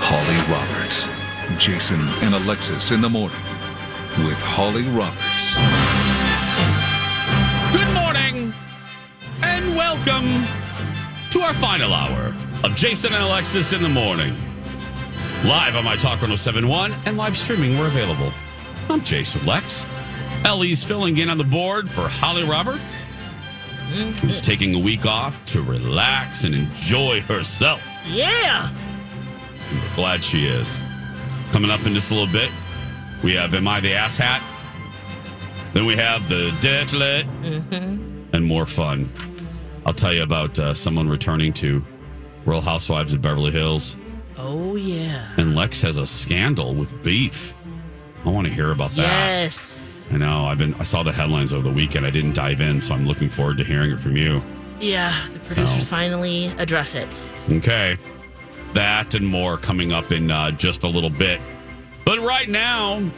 Holly Roberts. Jason and Alexis in the morning with Holly Roberts. Good morning and welcome to our final hour of Jason and Alexis in the morning. Live on My Talk 1071 and live streaming, we're available. I'm Jason with Lex. Ellie's filling in on the board for Holly Roberts, who's mm-hmm. taking a week off to relax and enjoy herself. Yeah. We're glad she is. Coming up in just a little bit, we have Am I the Ass Hat? Then we have the Deadlet and more fun. I'll tell you about uh, someone returning to Real Housewives of Beverly Hills. Oh yeah. And Lex has a scandal with beef. I want to hear about that. Yes. I know. I've been. I saw the headlines over the weekend. I didn't dive in, so I'm looking forward to hearing it from you. Yeah. The producers So- finally address it. Okay. That and more coming up in uh, just a little bit. But right now,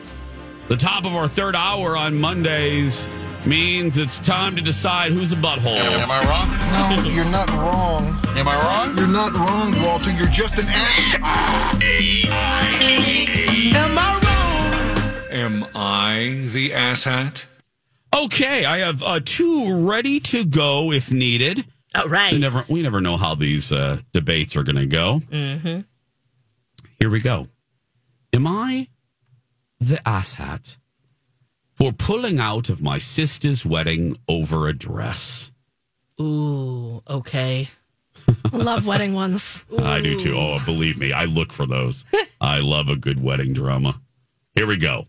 the top of our third hour on Mondays means it's time to decide who's a butthole. Am I wrong? No, you're not wrong. Am I wrong? You're not wrong, Walter. You're just an ass. Am I wrong? Am I the asshat? Okay, I have uh, two ready to go if needed. All right. We never, we never know how these uh, debates are going to go. Mm-hmm. Here we go. Am I the asshat for pulling out of my sister's wedding over a dress? Ooh. Okay. Love wedding ones. I do too. Oh, believe me, I look for those. I love a good wedding drama. Here we go.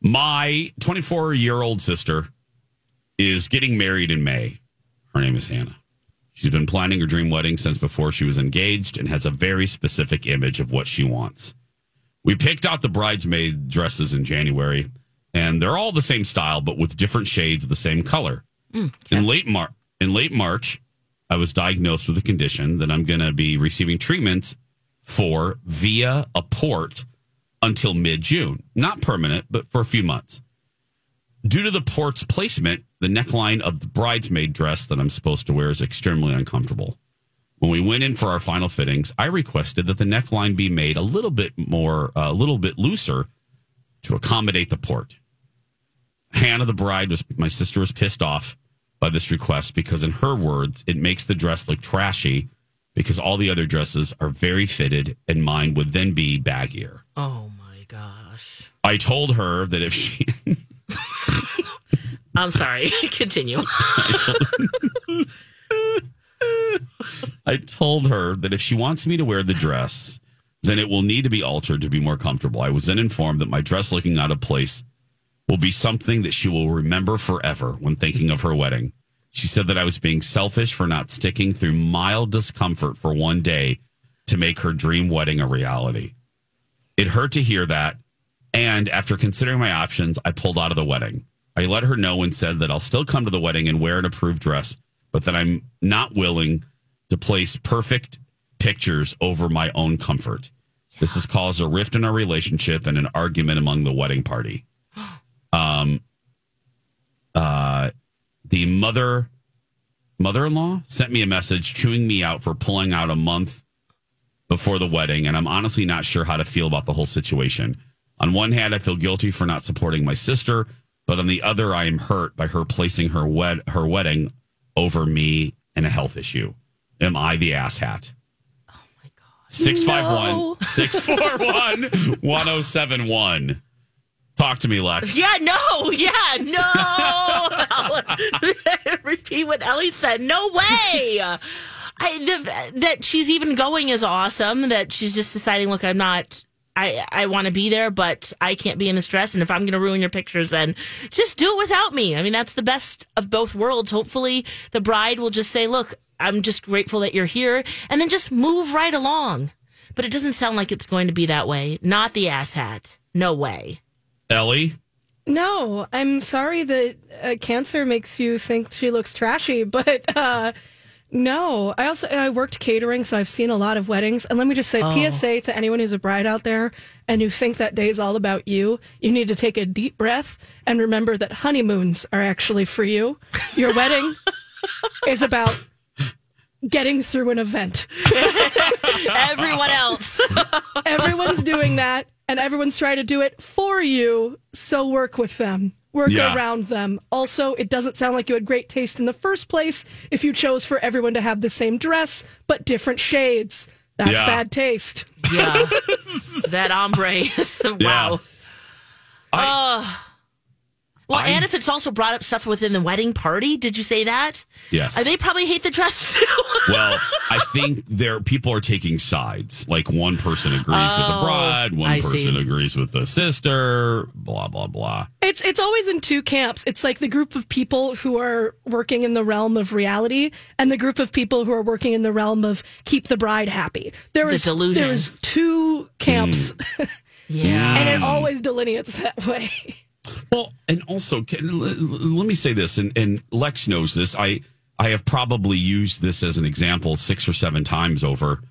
My 24 year old sister is getting married in May. Her name is Hannah. She's been planning her dream wedding since before she was engaged and has a very specific image of what she wants. We picked out the bridesmaid dresses in January, and they're all the same style, but with different shades of the same color. Mm, in late Mar- in late March, I was diagnosed with a condition that I'm going to be receiving treatments for via a port until mid June. Not permanent, but for a few months. Due to the port's placement, the neckline of the bridesmaid dress that I'm supposed to wear is extremely uncomfortable. When we went in for our final fittings, I requested that the neckline be made a little bit more, uh, a little bit looser to accommodate the port. Hannah, the bride, was my sister was pissed off by this request because, in her words, it makes the dress look trashy because all the other dresses are very fitted and mine would then be baggier. Oh my gosh. I told her that if she I'm sorry. Continue. I told her that if she wants me to wear the dress, then it will need to be altered to be more comfortable. I was then informed that my dress looking out of place will be something that she will remember forever when thinking of her wedding. She said that I was being selfish for not sticking through mild discomfort for one day to make her dream wedding a reality. It hurt to hear that. And after considering my options, I pulled out of the wedding. I let her know and said that I'll still come to the wedding and wear an approved dress, but that I'm not willing to place perfect pictures over my own comfort. This has caused a rift in our relationship and an argument among the wedding party. Um, uh, the mother mother-in-law sent me a message chewing me out for pulling out a month before the wedding, and I'm honestly not sure how to feel about the whole situation. On one hand, I feel guilty for not supporting my sister, but on the other, I am hurt by her placing her wed- her wedding over me and a health issue. Am I the asshat? Oh my god. 651 641 1071. Talk to me, Lex. Yeah, no, yeah, no. Repeat what Ellie said. No way. I the, that she's even going is awesome. That she's just deciding, look, I'm not. I I want to be there, but I can't be in the stress. And if I'm going to ruin your pictures, then just do it without me. I mean, that's the best of both worlds. Hopefully, the bride will just say, look, I'm just grateful that you're here, and then just move right along. But it doesn't sound like it's going to be that way. Not the ass hat. No way. Ellie? No, I'm sorry that uh, cancer makes you think she looks trashy, but uh, no. I also I worked catering, so I've seen a lot of weddings. And let me just say, oh. PSA to anyone who's a bride out there and you think that day is all about you, you need to take a deep breath and remember that honeymoons are actually for you. Your wedding is about getting through an event. Everyone else. Everyone's doing that, and everyone's trying to do it for you. So work with them, work Yeah. around them. Also, it doesn't sound like you had great taste in the first place if you chose for everyone to have the same dress but different shades. That's Yeah. bad taste. Yeah. that ombre is wow. I, Well, I- and if it's also brought up stuff within the wedding party, did you say that? Yes. Uh, they probably hate the dress too. well, I think there people are taking sides. Like one person agrees with the bride, one I person see. agrees with the sister, blah blah blah. It's it's always in two camps. It's like the group of people who are working in the realm of reality and the group of people who are working in the realm of keep the bride happy. There The was delusion. there was two camps yeah. and it always delineates that way. Well, and also, can, l- l- let me say this, and, and Lex knows this. I I have probably used this as an example six or seven times over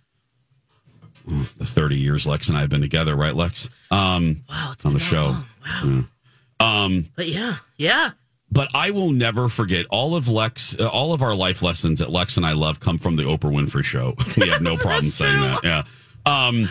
ooh, the thirty years Lex and I have been together, right, Lex? Um, wow. on the show. Wow. Um, But yeah, yeah. but I will never forget all of Lex, uh, all of our life lessons that Lex and I love come from the Oprah Winfrey Show. We have no problem saying that. Yeah. Um,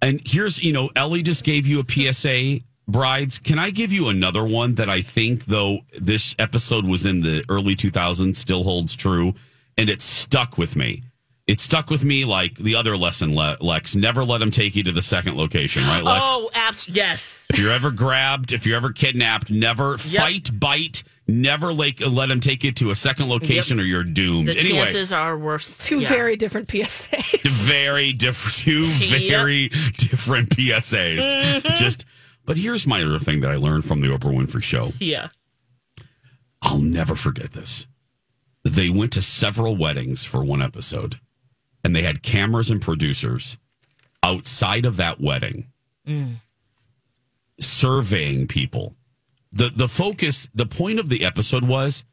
and here's, you know, Ellie just gave you a PSA, brides. Can I give you another one that I think, though this episode was in the early 2000s, still holds true, and it stuck with me. It stuck with me like the other lesson, Le- Lex. Never let them take you to the second location, right, Lex? Oh, abs- yes. If you're ever grabbed, if you're ever kidnapped, never fight, bite, never like let them take you to a second location or you're doomed. The anyway, chances are worse. Two yeah. very different PSAs. very different, two very different PSAs. Just, but here's my other thing that I learned from the Oprah Winfrey Show. Yeah. I'll never forget this. They went to several weddings for one episode, and they had cameras and producers outside of that wedding mm. surveying people. The the focus, the point of the episode was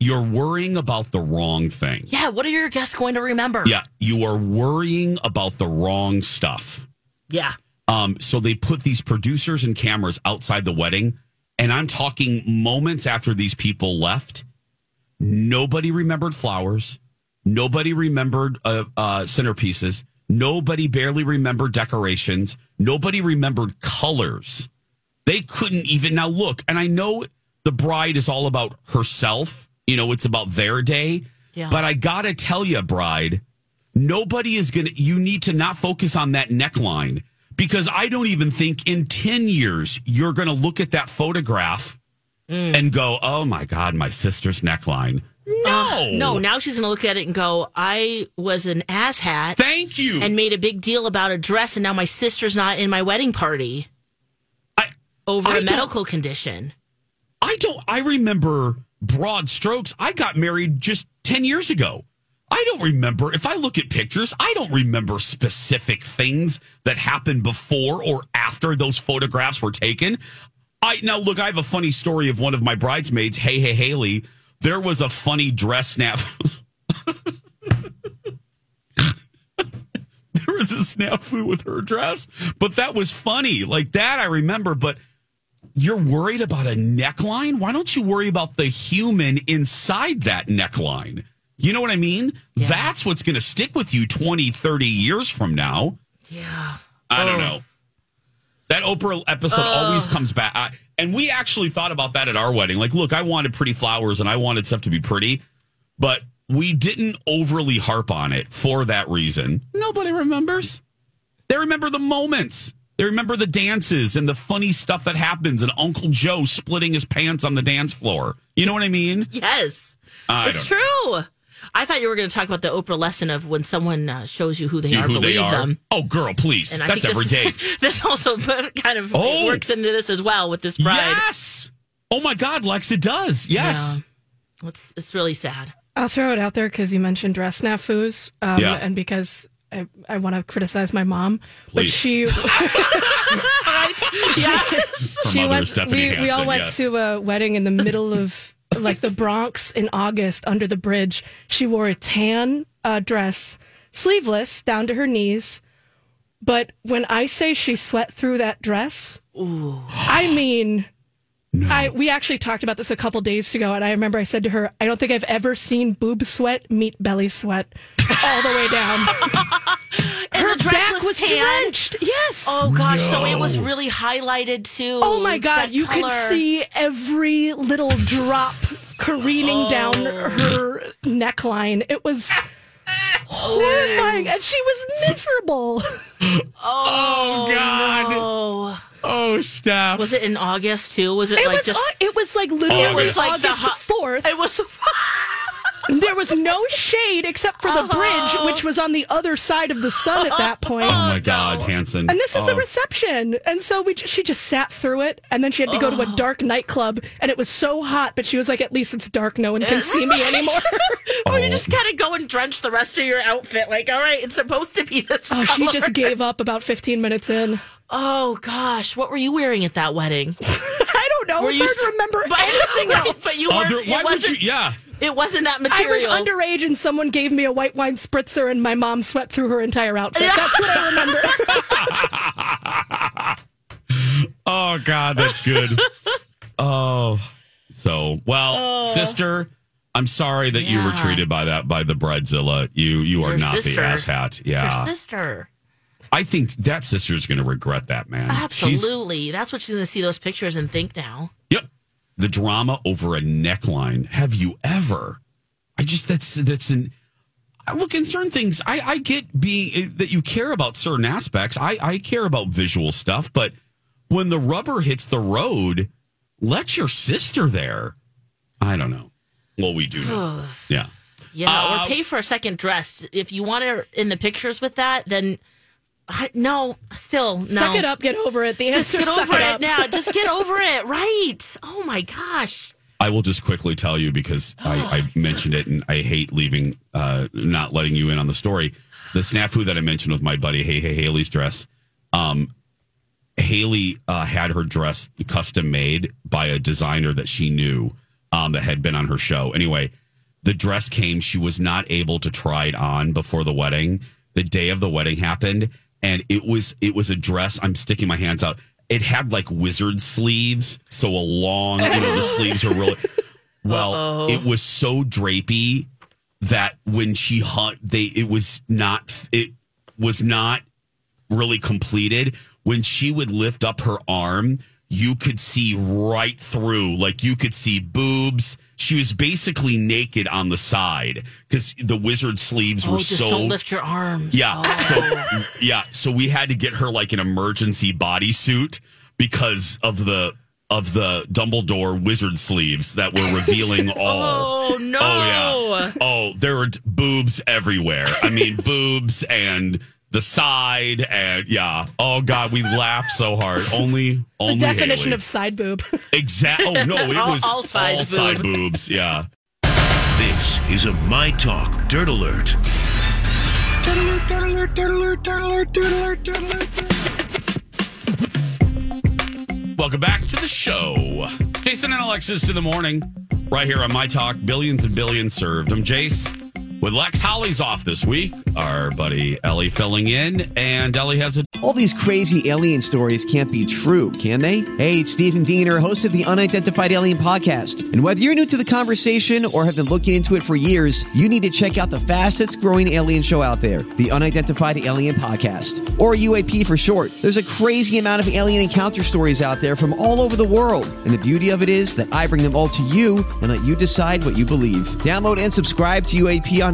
you're worrying about the wrong thing. Yeah. What are your guests going to remember? Yeah, you are worrying about the wrong stuff. Yeah. Um, so they put these producers and cameras outside the wedding, and I'm talking moments after these people left. Nobody remembered flowers. Nobody remembered uh, uh, centerpieces. Nobody barely remembered decorations. Nobody remembered colors. They couldn't even now look. And I know the bride is all about herself. You know, it's about their day. Yeah. But I gotta tell you, bride, nobody is gonna. You need to not focus on that neckline because I don't even think in ten years you're gonna look at that photograph mm. and go, "Oh my god, my sister's neckline." Uh, no, No, now she's going to look at it and go, I was an asshat Thank you. and made a big deal about a dress, and now my sister's not in my wedding party I, over I a medical condition. I don't. I remember broad strokes. I got married just ten years ago. I don't remember. If I look at pictures, I don't remember specific things that happened before or after those photographs were taken. I now look. I have a funny story of one of my bridesmaids. Hey, hey, Haley. There was a funny dress snap. There was a snafu with her dress. But that was funny. Like that, I remember. But you're worried about a neckline? Why don't you worry about the human inside that neckline? You know what I mean? That's what's going to stick with you 20, 30 years from now. Yeah. I don't Oh. know. That Oprah episode always comes back. I, and we actually thought about that at our wedding. Like, look, I wanted pretty flowers and I wanted stuff to be pretty, but we didn't overly harp on it for that reason. Nobody remembers. They remember the moments. They remember the dances and the funny stuff that happens and Uncle Joe splitting his pants on the dance floor. You know what I mean? Yes. I it's don't true. I thought you were going to talk about the Oprah lesson of when someone uh, shows you who they You are, who believe they are. them. Oh, girl, please. And That's think every this, day. this also kind of Oh. works into this as well with this bride. Yes. Oh my God, Lex, it does. Yes. Yeah. It's it's really sad. I'll throw it out there because you mentioned dress snafus, um, Yeah. and because I, I want to criticize my mom, but Please. she yes. Her she went. Stephanie we, we all went yes. to a wedding in the middle of like the Bronx in August under the bridge. She wore a tan uh, dress, sleeveless down to her knees. But when I say she sweat through that dress, I mean. I, we actually talked about this a couple days ago, and I remember I said to her, "I don't think I've ever seen boob sweat meet belly sweat all the way down." Her the dress back was, was, tan. drenched. Yes. Oh gosh, so it was really highlighted too. Oh my god, that you could see every little drop careening down her neckline. It was horrifying, and she was miserable. Oh, oh, God. Oh, Oh, Steph. was it in August too? Was it, It like was just? au- it was like literally August. August, Like the fourth. it was. There was no shade except for the uh-huh. bridge, which was on the other side of the sun at that oh, point. Oh, my God, Hanson. And this is the Oh. reception. And so we, j- she just sat through it. And then she had to go to a dark nightclub. And it was so hot, but she was like, at least it's dark. No one can see me anymore. Or you just oh. kind of go and drench the rest of your outfit. Like, all right, it's supposed to be this. oh, she color. just gave up about 15 minutes in. Oh gosh, what were you wearing at that wedding? I don't know. Were it's you hard to remember but, anything else. But you Other- weren't. why it would you? Yeah. It wasn't that material. I was underage and someone gave me a white wine spritzer and my mom sweat through her entire outfit. That's what I remember. Oh, God, that's good. oh. So, well, oh. sister, I'm sorry that you were Oh. Treated by that by the bridezilla. You you are Your not sister. the asshat. Your Yeah. sister. I think that sister's going to regret that, man. She's Absolutely. That's what she's going to see those pictures and think now. The drama over a neckline. Have you ever? I just that's that's an look in certain things. I I get being eh, that you care about certain aspects. I I care about visual stuff, but when the rubber hits the road, let your sister there. I don't know. Well, we do know. yeah. Yeah, Uh, or pay for a second dress. If you want her in the pictures with that, then no, still no. Suck it up, get over it. The Just answer get suck over it it up. now. Just get over it. Right. Oh my gosh. I will just quickly tell you because I, I mentioned it and I hate leaving, uh, not letting you in on the story. The snafu that I mentioned with my buddy, Hey Hey Haley's dress. Um, Haley uh, had her dress custom made by a designer that she knew um, that had been on her show. Anyway, the dress came. She was not able to try it on before the wedding. The day of the wedding happened, and it was it was a dress. I'm sticking my hands out. It had like wizard sleeves, so a long, you know, the sleeves are really well. It was so drapey that when she hung, they it was not it was not really completed. When she would lift up her arm, you could see right through, like you could see boobs. She was basically naked on the side because the wizard sleeves Oh, were just so. don't lift your arms. Yeah. Oh. So yeah. So we had to get her like an emergency bodysuit because of the of the Dumbledore wizard sleeves that were revealing all. Oh no. Oh yeah. Oh, there were boobs everywhere. I mean, boobs and the side and yeah. Oh god, we laughed so hard. Only only The definition Haley. of side boob. Exactly. Oh no, it All- was all sides side boob. boobs. Yeah. This is a My Talk Dirt Alert. Welcome back to the show. Jason and Alexis in the morning, right here on My Talk. Billions and billions served. I'm Jace With Lex Holly's off this week, our buddy Ellie filling in, and Ellie has a All these crazy alien stories can't be true, can they? Hey, it's Stephen Diener, host of the Unidentified Alien Podcast. And whether you're new to the conversation or have been looking into it for years, you need to check out the fastest growing alien show out there, the Unidentified Alien Podcast, or UAP for short. There's a crazy amount of alien encounter stories out there from all over the world. And the beauty of it is that I bring them all to you and let you decide what you believe. Download and subscribe to UAP on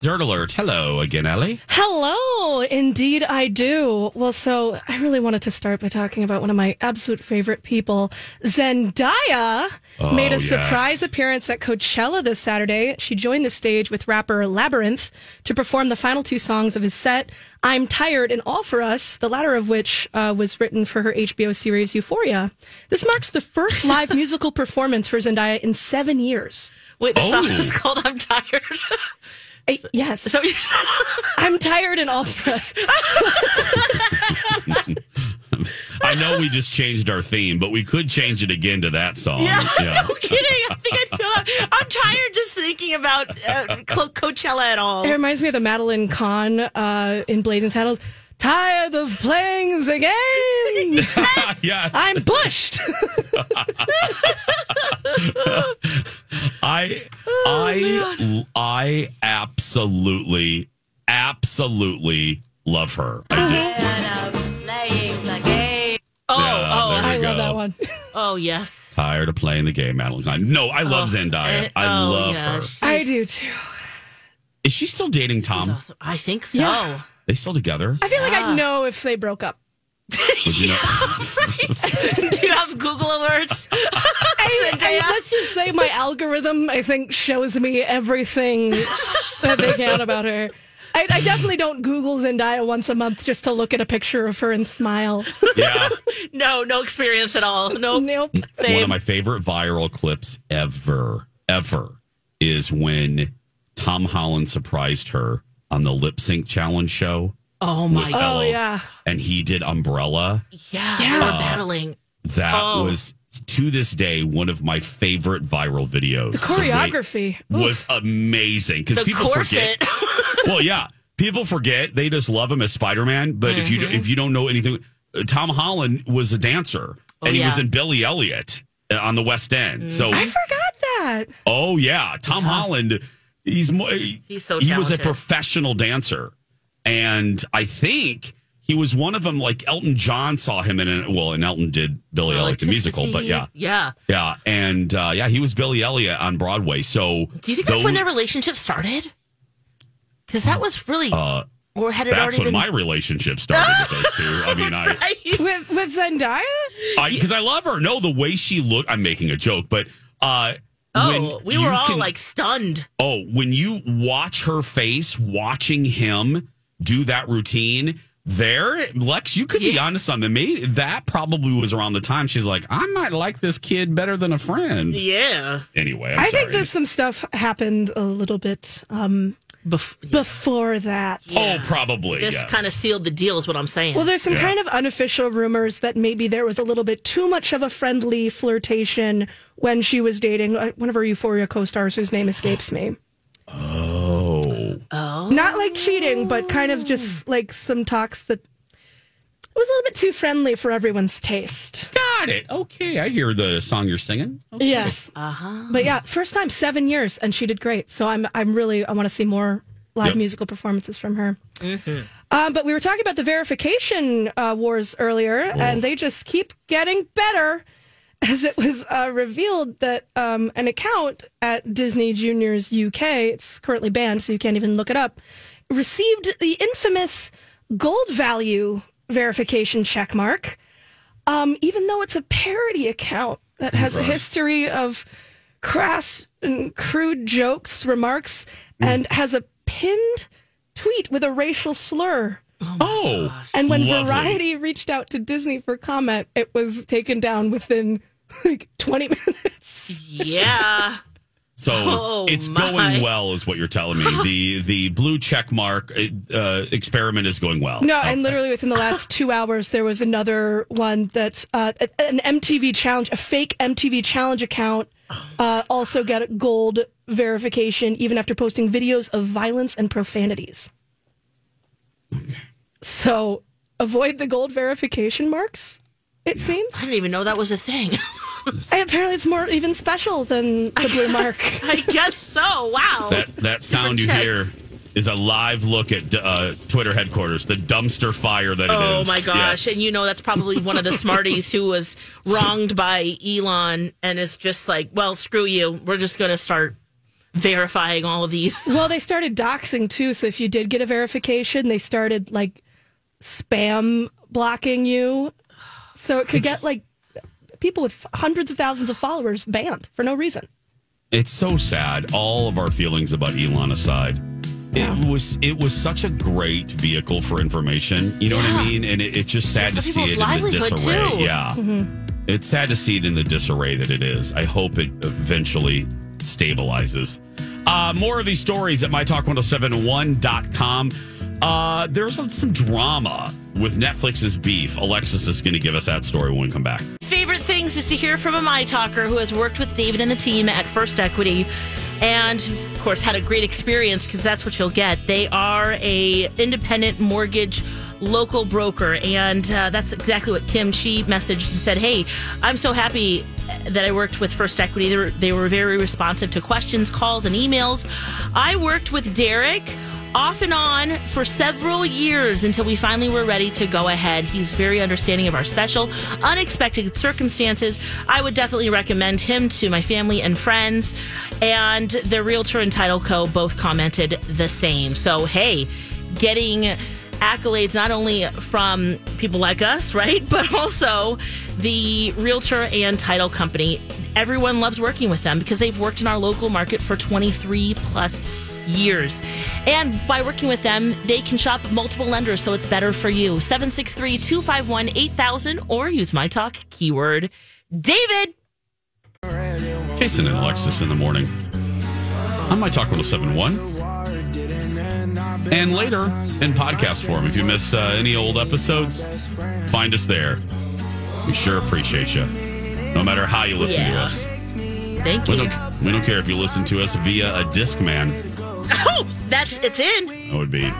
Dirt Alert. Hello again, Ellie. Hello, indeed I do. Well, so I really wanted to start by talking about one of my absolute favorite people, Zendaya. Oh, made a yes. surprise appearance at Coachella this Saturday. She joined the stage with rapper Labrinth to perform the final two songs of his set, I'm Tired and All For Us, the latter of which uh, was written for her HBO series Euphoria. This marks the first live musical performance for Zendaya in seven years. Wait, the song Oh. is called I'm Tired. yes. So you're I'm tired and all for us. I know we just changed our theme, but we could change it again to that song. Yeah, no kidding. I think I'd feel. I'm tired just thinking about uh, Co- Coachella at all. It reminds me of the Madeline Kahn uh, in Blazing Saddles. Tired of playing the game. yes. I'm pushed. I Oh, I I absolutely absolutely love her. I do. Playing the game. Oh, oh, there we I go. love that one. oh, yes. Tired of playing the game, Madeline No, I love Oh, Zendaya. eh, I oh, love yeah, her. she's- I do too. Is she still dating Tom? awesome. I think so. Yeah. They still together? I feel like I'd know if they broke up. Would you know? right. Do you have Google alerts? I, I- let's just say my algorithm, I think, shows me everything that they can about her. I, I definitely don't Google Zendaya once a month just to look at a picture of her and smile. yeah. no, no experience at all. Nope. Nope. One of my favorite viral clips ever, ever is when Tom Holland surprised her on the lip sync challenge show. Oh my god. Oh, yeah. And he did Umbrella. Yeah, Yeah. they Uh, battling. That Oh. was to this day one of my favorite viral videos. The way- choreography. was amazing because people corset. forget. well, yeah, people forget they just love him as Spider Man. But if you Mm-hmm. if you don't know anything, uh, Tom Holland was a dancer Oh, and he was in Billy Elliot uh, on the West End. So I forgot that. oh yeah, Tom Holland. He's more. He's so he was a professional dancer, and I think. He was one of them. Like Elton John saw him in, a, well, and Elton did Billy Elliot the musical, but yeah, Yeah. yeah, and uh, yeah, he was Billy Elliot on Broadway. So Do you think that's when their relationship started? Because that was really, Uh, or had it that's already when been? my relationship started with those two. I mean, I Right? With, with Zendaya? because I, love her. No, the way she looked. I'm making a joke, but uh, Oh, when we were all can- like stunned. oh, when you watch her face, watching him do that routine. There, Lex, you could be honest on the me. That probably was around the time she's like, I might like this kid better than a friend. Yeah. Anyway, I'm I sorry. think that some stuff happened a little bit um, before that. Oh, probably. This yes. kind of sealed the deal, is what I'm saying. Well, there's some Yeah. kind of unofficial rumors that maybe there was a little bit too much of a friendly flirtation when she was dating uh, one of her Euphoria co-stars whose name escapes me. Oh. Oh. Not like cheating, but kind of just like some talks that it was a little bit too friendly for everyone's taste. Got it. Okay, I hear the song you're singing. Okay. Yes. Uh-huh. But yeah, first time seven years, and she did great. So I'm I'm really I want to see more live Yep. musical performances from her. Mm-hmm. Um, but we were talking about the verification uh, wars earlier, and they just keep getting better. As it was uh, revealed that um, an account at Disney Juniors UK, it's currently banned, so you can't even look it up, received the infamous gold value verification checkmark, um, even though it's a parody account that has a history of crass and crude jokes, remarks, and has a pinned tweet with a racial slur. Oh, And when lovely. Variety reached out to Disney for comment, it was taken down within like 20 minutes. Yeah. So Oh, it's my. going well, is what you're telling me. the The blue check mark uh, experiment is going well. No, and literally within the last two hours, there was another one that uh, an MTV challenge, a fake MTV challenge account, uh, also got a gold verification even after posting videos of violence and profanities. Okay. So avoid the gold verification marks. It seems. I didn't even know that was a thing. And apparently, it's more even special than the blue mark. I guess so. Wow. That that sound you checks. hear is a live look at uh, Twitter headquarters, the dumpster fire that it Oh is. my gosh. Yes. And you know, that's probably one of the smarties who was wronged by Elon and is just like, well, screw you. We're just going to start verifying all of these. Well, they started doxing too. So if you did get a verification, they started like spam blocking you. So it could get like people with hundreds of thousands of followers banned for no reason. It's so sad. All of our feelings about Elon aside, it was it was such a great vehicle for information. You know what I mean? And it, it's just sad It's to see it in the disarray. too. Yeah, it's sad to see it in the disarray that it is. I hope it eventually stabilizes. Uh, more of these stories at mytalk1071.com. Uh, there's some, drama with Netflix's beef. Alexis is going to give us that story when we come back. Favorite things is to hear from a My Talker who has worked with David and the team at First Equity and of course had a great experience because that's what you'll get. They are a independent mortgage local broker and uh, that's exactly what Kim she messaged and said, "Hey, I'm so happy that I worked with First Equity. They were, they were very responsive to questions, calls and emails. I worked with Derek off and on for several years until we finally were ready to go ahead. He's very understanding of our special, unexpected circumstances. I would definitely recommend him to my family and friends. And the Realtor and Title Co. both commented the same. So, hey, getting accolades not only from people like us, right? But also the Realtor and Title Company. Everyone loves working with them because they've worked in our local market for 23 plus years. And by working with them, they can shop multiple lenders, so it's better for you. 763 251 8000 or use my talk keyword David. Jason and Alexis in the morning. On my Talk 1071. And later in podcast form. If you miss uh, any old episodes, find us there. We sure appreciate you. No matter how you listen to us. Thank We you. don't, we don't care if you listen to us via a Discman. Oh, that's it's in. That would be.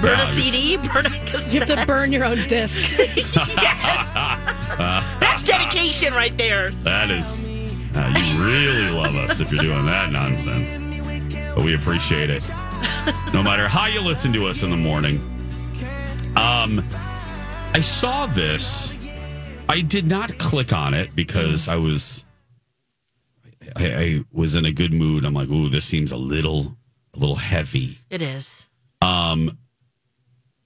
Burn Yeah, a CD, burn a You have to burn your own disc. That's dedication right there. That is. Uh, you really love us if you're doing that nonsense. But we appreciate it. No matter how you listen to us in the morning. Um, I saw this. I did not click on it because I was. I, I was in a good mood. I'm like, ooh, this seems a little, a little heavy. It is. Um,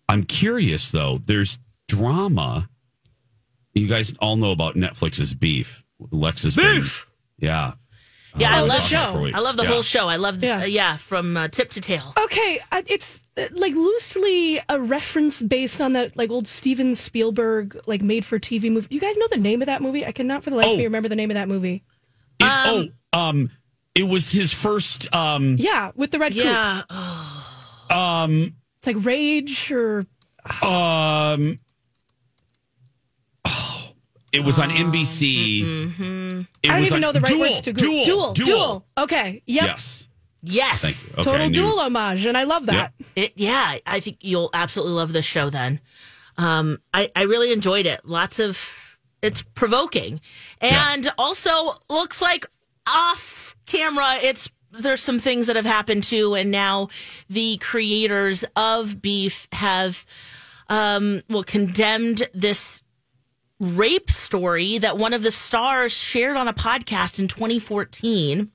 I'm curious though. There's drama. You guys all know about Netflix's beef. Lexus Beef. yeah. Yeah, I Uh, love talked about it for weeks. I love the Yeah. whole show. I love the, Yeah. yeah, yeah from uh, tip to tail. Okay, I- it's uh, like loosely a reference based on that like old Steven Spielberg like made for TV movie. Do you guys know the name of that movie? I cannot for the life Oh. of me remember the name of that movie. It- oh, um, it was his first. Um, Yeah, with the red Yeah. coupe. um, It's like Rage or um. oh, it was on NBC. Mm-hmm. I don't was even on- know the right Duel, words to Google. Duel, duel, duel. Okay, yep. Yes. Yes. Okay, Total knew- duel homage, and I love that. It, yeah, I think you'll absolutely love this show then. Um, I, I really enjoyed it. Lots of, it's provoking. And also looks like off camera, it's, there's some things that have happened too. And now the creators of Beef have, um, well, condemned this rape story that one of the stars shared on a podcast in 2014.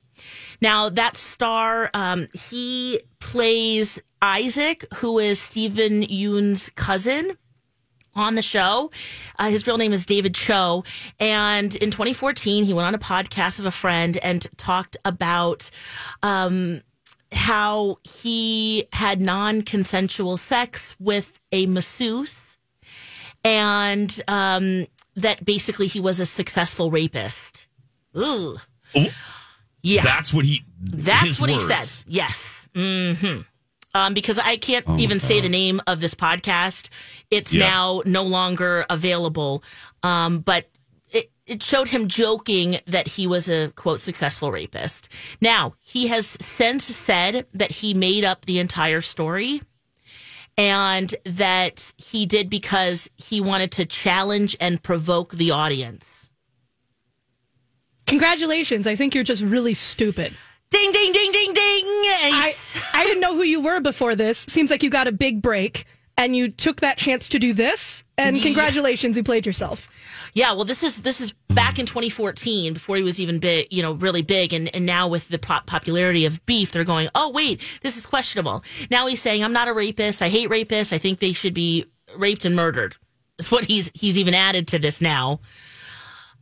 Now, that star, um, he plays Isaac, who is Steven Yeun's cousin. On the show. Uh, his real name is David Choe. And in 2014, he went on a podcast of a friend and talked about um, how he had non consensual sex with a masseuse and um, that basically he was a successful rapist. Ooh. Yeah. That's what he. That's what he words. said. Yes. hmm Um, because I can't Oh my even say the name of this podcast. It's Yeah. now no longer available. Um, but it, it showed him joking that he was a quote successful rapist. Now he has since said that he made up the entire story and that he did because he wanted to challenge and provoke the audience. Congratulations. I think you're just really stupid. Ding, ding, ding, ding, ding. I, I didn't know who you were before this. Seems like you got a big break and you took that chance to do this. And Yeah. congratulations, you played yourself. Yeah, well, this is this is back in 2014 before he was even big, you know, really big, and and now with the pop- popularity of beef, they're going, oh wait, this is questionable. Now he's saying, I'm not a rapist. I hate rapists. I think they should be raped and murdered. Is what he's he's even added to this now.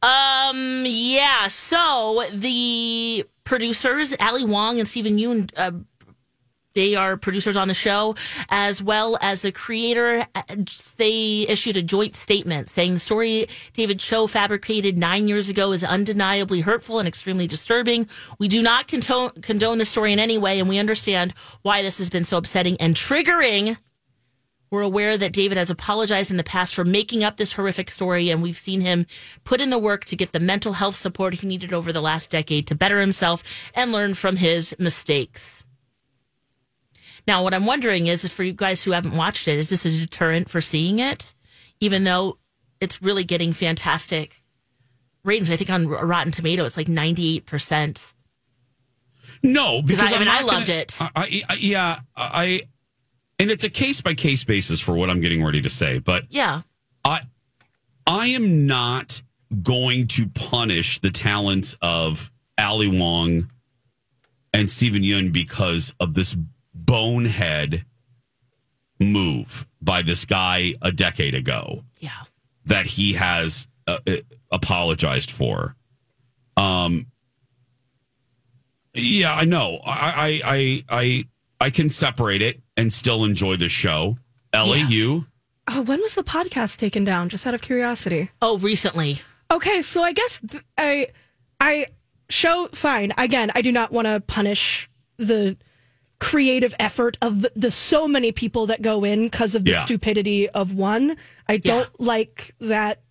Um, yeah. So the producers, Ali Wong and Steven Yeun, uh, they are producers on the show, as well as the creator. uh, They issued a joint statement saying the story David Choe fabricated nine years ago is undeniably hurtful and extremely disturbing. We do not condone, condone the story in any way, and we understand why this has been so upsetting and triggering. We're aware that David has apologized in the past for making up this horrific story, and we've seen him put in the work to get the mental health support he needed over the last decade to better himself and learn from his mistakes. Now, what I'm wondering is for you guys who haven't watched it, is this a deterrent for seeing it? Even though it's really getting fantastic ratings. I think on Rotten Tomato, it's like 98%. No, because I I'm mean, I loved gonna- it. I, I, I- yeah, I, and it's a case by case basis for what I'm getting ready to say, but Yeah. I, I am not going to punish the talents of Ali Wong and Steven Yeun because of this bonehead move by this guy a decade ago. Yeah. that he has uh, uh, apologized for. Um, yeah, I know. I, I, I, I, I can separate it and still enjoy the show. Ellie, Yeah. you? Oh, when was the podcast taken down? Just out of curiosity. Oh, recently. Okay, so I guess th- I I show fine. Again, I do not want to punish the creative effort of the, the so many people that go in because of the Yeah. stupidity of one. I don't like that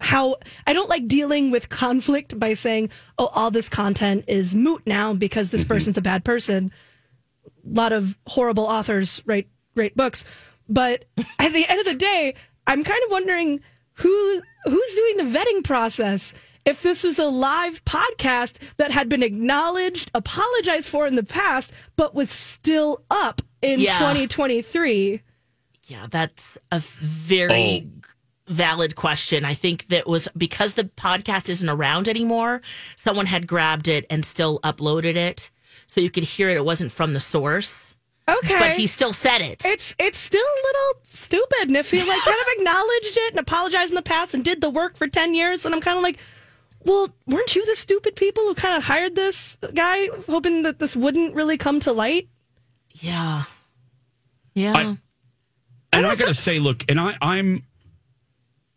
how I don't like dealing with conflict by saying, "Oh, all this content is moot now because this mm-hmm. person's a bad person." A lot of horrible authors write write books, but at the end of the day, I'm kind of wondering who who's doing the vetting process. If this was a live podcast that had been acknowledged, apologized for in the past, but was still up in Yeah. 2023. Yeah, that's a very oh. valid question. I think that was because the podcast isn't around anymore, someone had grabbed it and still uploaded it so you could hear it. It wasn't from the source. Okay. But he still said it. It's it's still a little stupid. And if he like kind of acknowledged it and apologized in the past and did the work for ten years, and I'm kind of like, well, weren't you the stupid people who kind of hired this guy, hoping that this wouldn't really come to light? Yeah. Yeah. I- and I, gotta say, look, and I, I'm,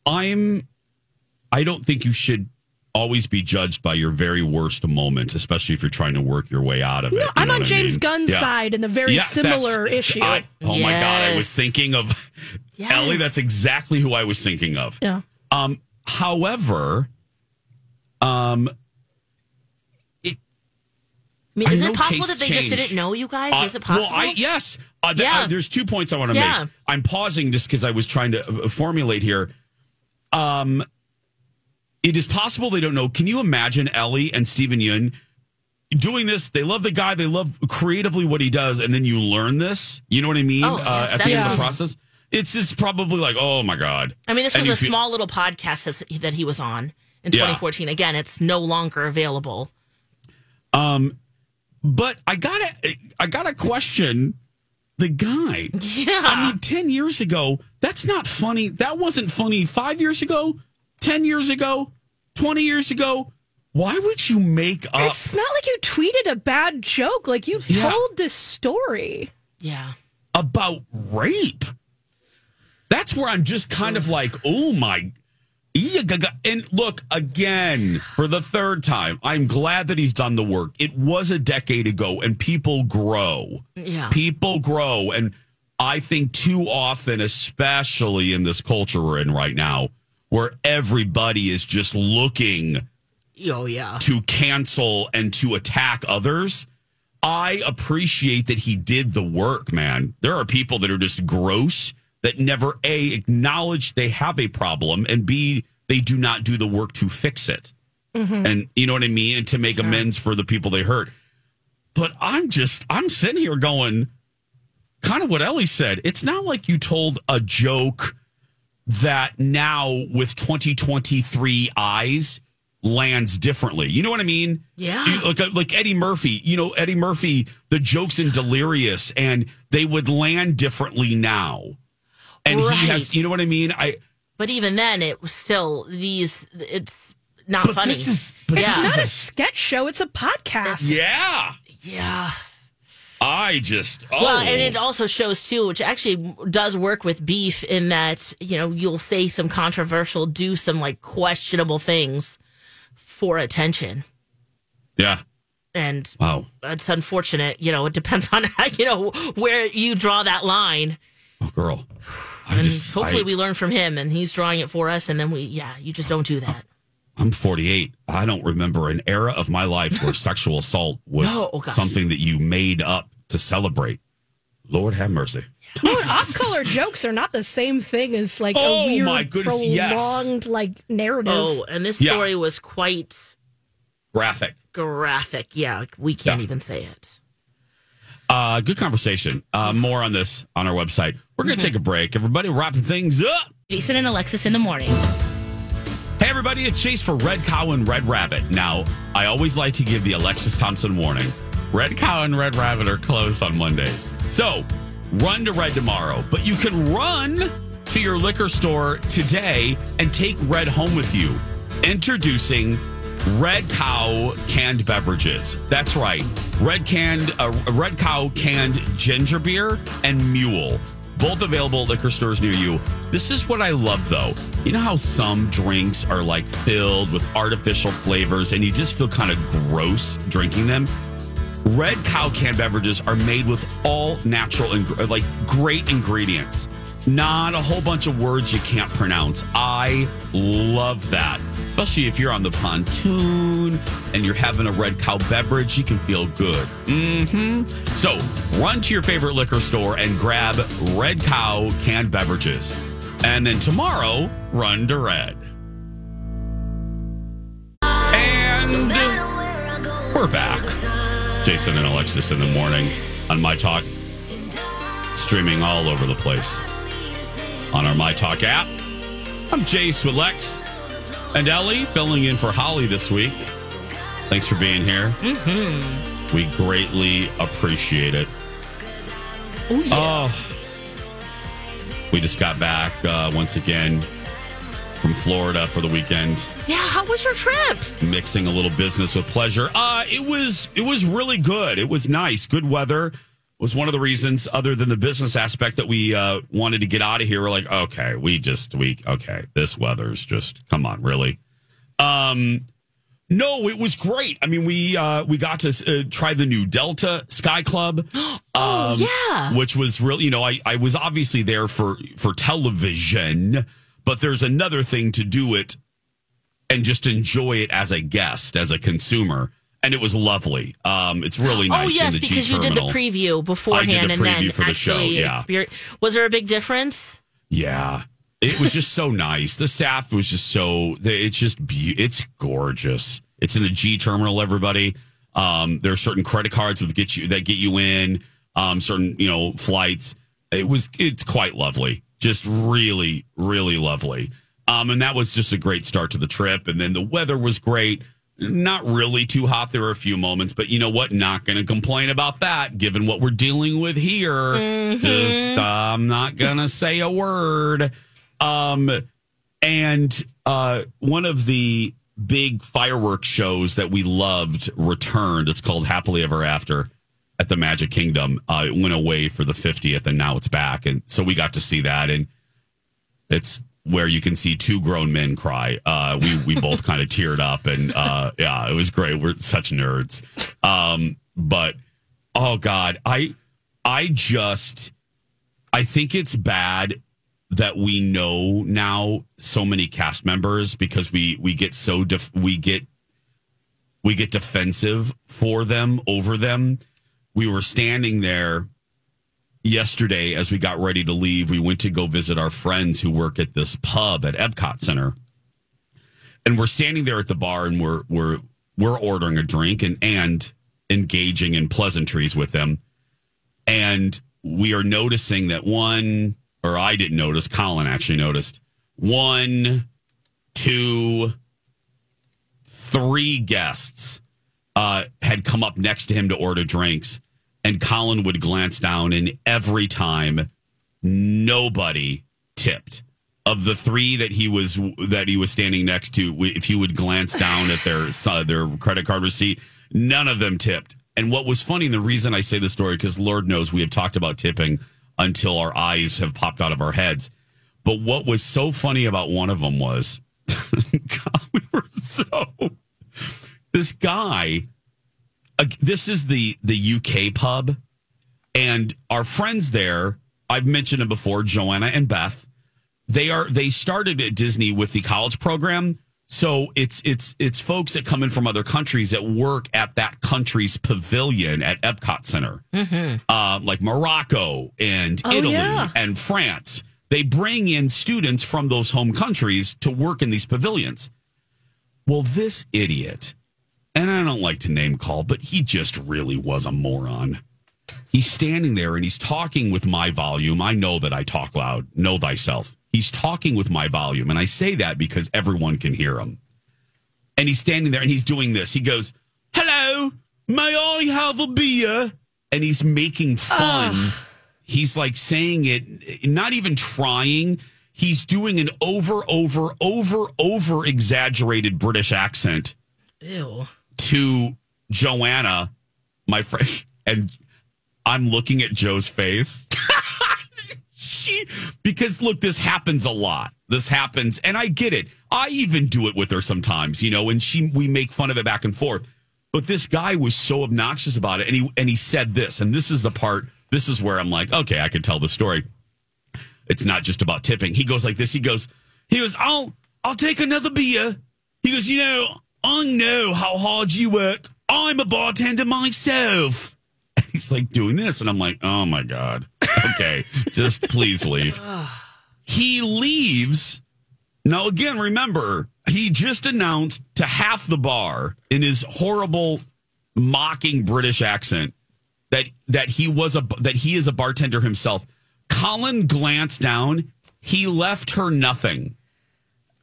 I'm, I don't think you should always be judged by your very worst moment, especially if you're trying to work your way out of it. No, You I'm on what I James mean? Gunn's Yeah. side in the very Yeah, similar issue. I- oh my god, I was thinking of Ellie. That's exactly who I was thinking of. Yeah. Um. However, um, I mean, is know it possible that tastes they just didn't know you guys? Uh, is it possible? Well, I, yes. Uh, th- Yeah. uh, there's two points I want to Yeah. make. I'm pausing just because I was trying to uh, formulate here. Um, it is possible they don't know. Can you imagine Ellie and Steven Yeun doing this? They love the guy. They love creatively what he does, and then you learn this. You know what I mean? Oh, uh, at the end of the process, it's just probably like, oh my god. I mean, this And was a feel- small little podcast that he was on in Yeah. 2014. Again, it's no longer available. Um, but I gotta, I gotta question the guy. Yeah. I mean, ten years ago, That's not funny. That wasn't funny five years ago, 10 years ago, 20 years ago. Why would you make up? It's not like you tweeted a bad joke. Like you Yeah. told this story. Yeah. about rape. That's where I'm just kind of like, oh my. yeah. And look, again, for the third time, I'm glad that he's done the work. It was a decade ago, and people grow. Yeah. People grow. And I think too often, especially in this culture we're in right now, where everybody is just looking Oh yeah. to cancel and to attack others. I appreciate that he did the work, man. There are people that are just gross that never A, acknowledge they have a problem, and B, they do not do the work to fix it. Mm-hmm. And you know what I mean? And to make amends for the people they hurt. But I'm just, I'm sitting here going, kind of what Ellie said. It's not like you told a joke that now with 2023 eyes lands differently. You know what I mean? Yeah. You- like like Eddie Murphy. You know Eddie Murphy. The jokes in Delirious, and they would land differently now. And Right. he has. You know what I mean? I. But even then, it was still these. It's not But funny. this is. But Yeah. It's this not a sketch show. It's a podcast. yeah. yeah. I just. Oh. Well, and it also shows too, which actually does work with beef in that you know you'll say some controversial, do some like questionable things for attention, yeah. and Wow. it's unfortunate. You know, it depends on how you know where you draw that line, Oh, girl. I and just. hopefully I- we learn from him, and he's drawing it for us, and then we, yeah, you just don't do that. I'm 48. I don't remember an era of my life where sexual assault was No, oh something that you made up to celebrate. Lord have mercy. Oh, off-color jokes are not the same thing as like Oh, a weird, my goodness, yes. prolonged like narrative. Oh, and this Yeah. story was quite Graphic. graphic. Yeah, we can't Yeah. even say it. Uh, good conversation. Uh, more on this on our website. We're going to take a break. Everybody, wrapping things up. Jason and Alexis in the morning. Everybody, it's Jace for Red Cow and Red Rabbit. Now, I always like to give the Alexis Thompson warning Red Cow and Red Rabbit are closed on Mondays. So, run to Red tomorrow, but you can run to your liquor store today and take Red home with you. Introducing Red Cow canned beverages. That's right. Red canned, uh, Red Cow canned ginger beer and mule. Both available at liquor stores near you. This is what I love though. You know how some drinks are like filled with artificial flavors and you just feel kind of gross drinking them? Red Cow canned beverages are made with all natural and like great ingredients. Not a whole bunch of words you can't pronounce. I love that. Especially if you're on the pontoon and you're having a Red Cow beverage, you can feel good. hmm So run to your favorite liquor store and grab Red Cow canned beverages. And then tomorrow, run to Red. And we're back. Jason and Alexis in the morning on My Talk, streaming all over the place on our My Talk app. I'm Jace with Lex and Ellie filling in for Holly this week. Thanks for being here. Mm-hmm. We greatly appreciate it. Oh yeah. Oh, we just got back uh, once again from Florida for the weekend yeah. How was your trip? mixing a little business with pleasure. Uh it was it was really good. It was nice. Good weather was one of the reasons other than the business aspect that we uh wanted to get out of here. We're like, okay, we just we okay, this weather's just come on, really. Um no, it was great. I mean, we uh, we got to uh, try the new Delta Sky Club. Oh, um, yeah. which was really you know I I was obviously there for for television, but there's another thing to do it and just enjoy it as a guest, as a consumer. And it was lovely. Um, it's really nice. oh yes, in the G because you did the preview beforehand, I did the and then for the show, yeah. Was there a big difference? Yeah. It was just so nice. The staff was just so it's just be- it's gorgeous. It's in the G terminal everybody. Um there are certain credit cards that get you that get you in um certain, you know, flights. It was it's quite lovely. Just really really lovely. Um and that was just a great start to the trip and then the weather was great. Not really too hot. There were a few moments, but you know what? Not going to complain about that given what we're dealing with here. Just, uh, I'm not going to say a word. Um, and uh, one of the big fireworks shows that we loved returned. It's called Happily Ever After at the Magic Kingdom. Uh, it went away for the 50th and now it's back. And so we got to see that. And it's where you can see two grown men cry. Uh, we we both kind of teared up, and uh, yeah, it was great. We're such nerds. Um, but oh god, I I just I think it's bad that we know now so many cast members because we we get so def- we get we get defensive for them over them. We were standing there yesterday as we got ready to leave. We went to go visit our friends who work at this pub at Epcot Center. And we're standing there at the bar and we're we're we're ordering a drink and and engaging in pleasantries with them. And we are noticing that one or I didn't notice, Colin actually noticed. One, two, three guests uh, had come up next to him to order drinks, and Colin would glance down, and every time, nobody tipped. Of the three that he was that he was standing next to, if he would glance down at their their credit card receipt, none of them tipped. And what was funny, and the reason I say the story, because Lord knows we have talked about tipping until our eyes have popped out of our heads. But what was so funny about one of them was, God, we were so. This guy, uh, this is the the UK pub, and our friends there. I've mentioned them before, Joanna and Beth. They are they started at Disney with the college program. So it's it's it's folks that come in from other countries that work at that country's pavilion at Epcot Center, Mm-hmm. um, like Morocco and Oh, Italy yeah. and France. They bring in students from those home countries to work in these pavilions. Well, this idiot, and I don't like to name call, but he just really was a moron. He's standing there and he's talking with my volume. I know that I talk loud. Know thyself. He's talking with my volume. And I say that because everyone can hear him. And he's standing there and he's doing this. He goes, Hello, may I have a beer? And he's making fun. Ah. He's like saying it, not even trying. He's doing an over, over, over, over exaggerated British accent Ew. To Joanna, my friend, and I'm looking at Joe's face. she because look, this happens a lot. This happens, and I get it. I even do it with her sometimes, you know, and she we make fun of it back and forth. But this guy was so obnoxious about it, and he and he said this, and this is the part. This is where I'm like, okay, I can tell the story. It's not just about tipping. He goes like this. He goes, he goes, I'll I'll take another beer. He goes, you know, I know how hard you work. I'm a bartender myself. And he's like doing this, and I'm like, oh my god. Okay, just please leave. He leaves. Now again, remember, he just announced to half the bar in his horrible mocking British accent that that he was a that he is a bartender himself. Colin glanced down. He left her nothing.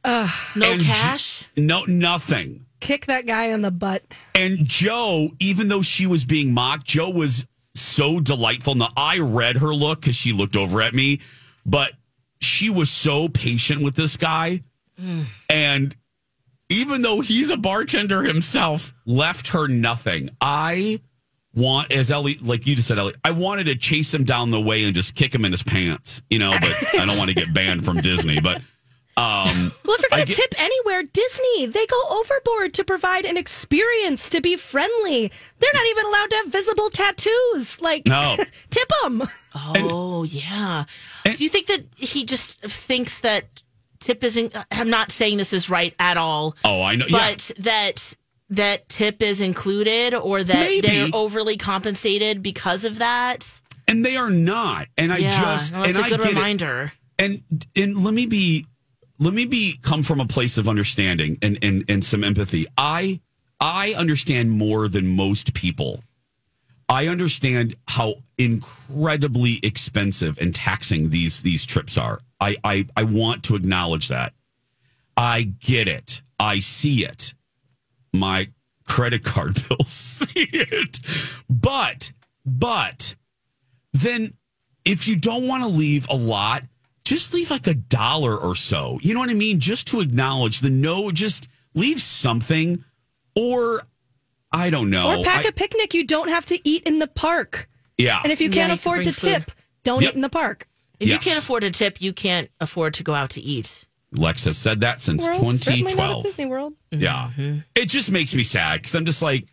No And J- cash. No, nothing. Kick that guy in the butt. And Joe, even though she was being mocked, Joe was so delightful. Now, I read her look because she looked over at me, but she was so patient with this guy. And even though he's a bartender himself, left her nothing. I want, as Ellie, like you just said, Ellie, I wanted to chase him down the way and just kick him in his pants, you know, but I don't want to get banned from Disney. But, um, Well, if you're going to tip anywhere, Disney, they go overboard to provide an experience to be friendly. They're not even allowed to have visible tattoos. Like, No. tip them. Oh yeah. Do you think that he just thinks that tip isn't? I'm not saying this is right at all. oh, I know. Yeah. but that that tip is included or that Maybe. they're overly compensated because of that. and they are not. And I yeah, just well, and that's a I good get it. reminder. And and let me be let me be come from a place of understanding and and and some empathy. I I understand more than most people. I understand how incredibly expensive and taxing these these trips are. I I, I want to acknowledge that. I get it. I see it. my credit card bill see it. But, but then if you don't want to leave a lot, just leave like a dollar or so. You know what I mean? Just to acknowledge the no, just leave something. Or I don't know. Or pack I- a picnic. You don't have to eat in the park. yeah. And if you can't you can afford bring to tip, don't Yep. eat in the park. If Yes. you can't afford a tip, you can't afford to go out to eat. Lex has said that since World, 2012. Disney World. Yeah. Mm-hmm. It just makes me sad because I'm just like,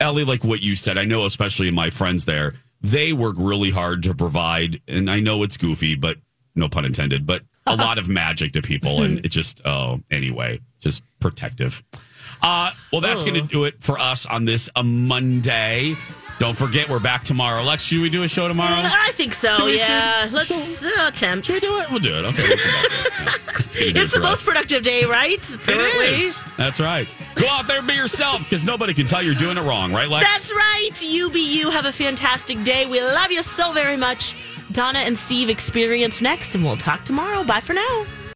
Ellie, like what you said. I know, especially my friends there, they work really hard to provide, and I know it's goofy, but no pun intended, but a lot of magic to people. And it just, oh, anyway, just protective. Uh, well, that's going to do it for us on this a Monday. Don't forget, we're back tomorrow. Lex, should we do a show tomorrow? I think so. We- yeah, should- let's uh, attempt. Should we do it? We'll do it. Okay. we'll. Yeah, do it It's the for most us. productive day, right? Currently. It is. That's right. Go out there and be yourself because nobody can tell you're doing it wrong, right, Lex? That's right. You be you. Have a fantastic day. We love you so very much. Donna and Steve experience next, and we'll talk tomorrow. Bye for now.